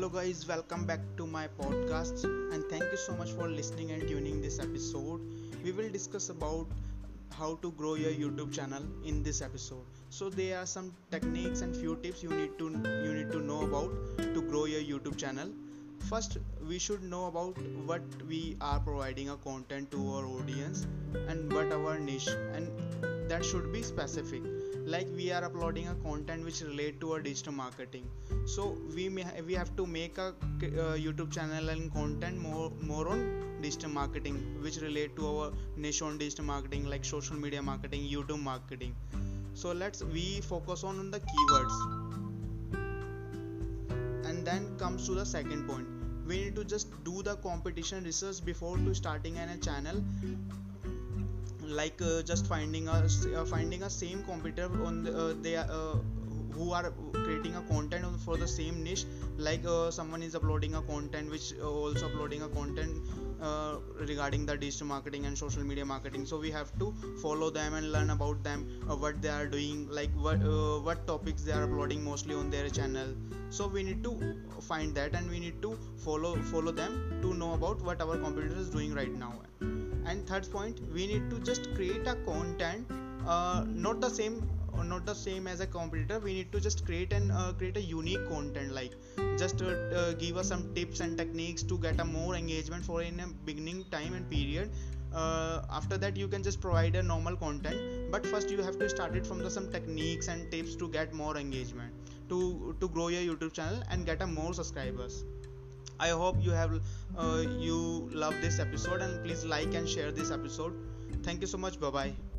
guys, welcome back to my podcast and thank you so much for listening and tuning this episode. We will discuss about how to grow your YouTube channel in this episode. So there are some techniques and few tips you need to you need to know about to grow your YouTube channel. First, we should know about what we are providing a content to our audience and what our niche and that should be specific like we are uploading a content which relate to our digital marketing. So we may we have to make a uh, youtube channel and content more more on digital marketing which relate to our niche on digital marketing like social media marketing youtube marketing. So let's we focus on, the keywords. And then comes to the second point. We need to just do the competition research before to starting a channel like uh, just finding a uh, finding a same competitor on the, uh, they who are creating a content for the same niche like uh, someone is uploading a content which uh, also uploading a content uh, regarding the digital marketing and social media marketing. So we have to follow them and learn about them uh, what they are doing like what uh, what topics they are uploading mostly on their channel. So we need to find that and we need to follow follow them to know about what our competitor is doing right now. And third point we need to just create a content uh, not the same not the same as a competitor we need to just create and uh, create a unique content like just uh, uh, give us some tips and techniques to get a more engagement for in a beginning time and period. Uh, after that you can just provide a normal content but first you have to start it from the some techniques and tips to get more engagement to to grow your youtube channel and get a more subscribers. I hope you have uh, you love this episode and please like and share this episode. Thank you so much. Bye bye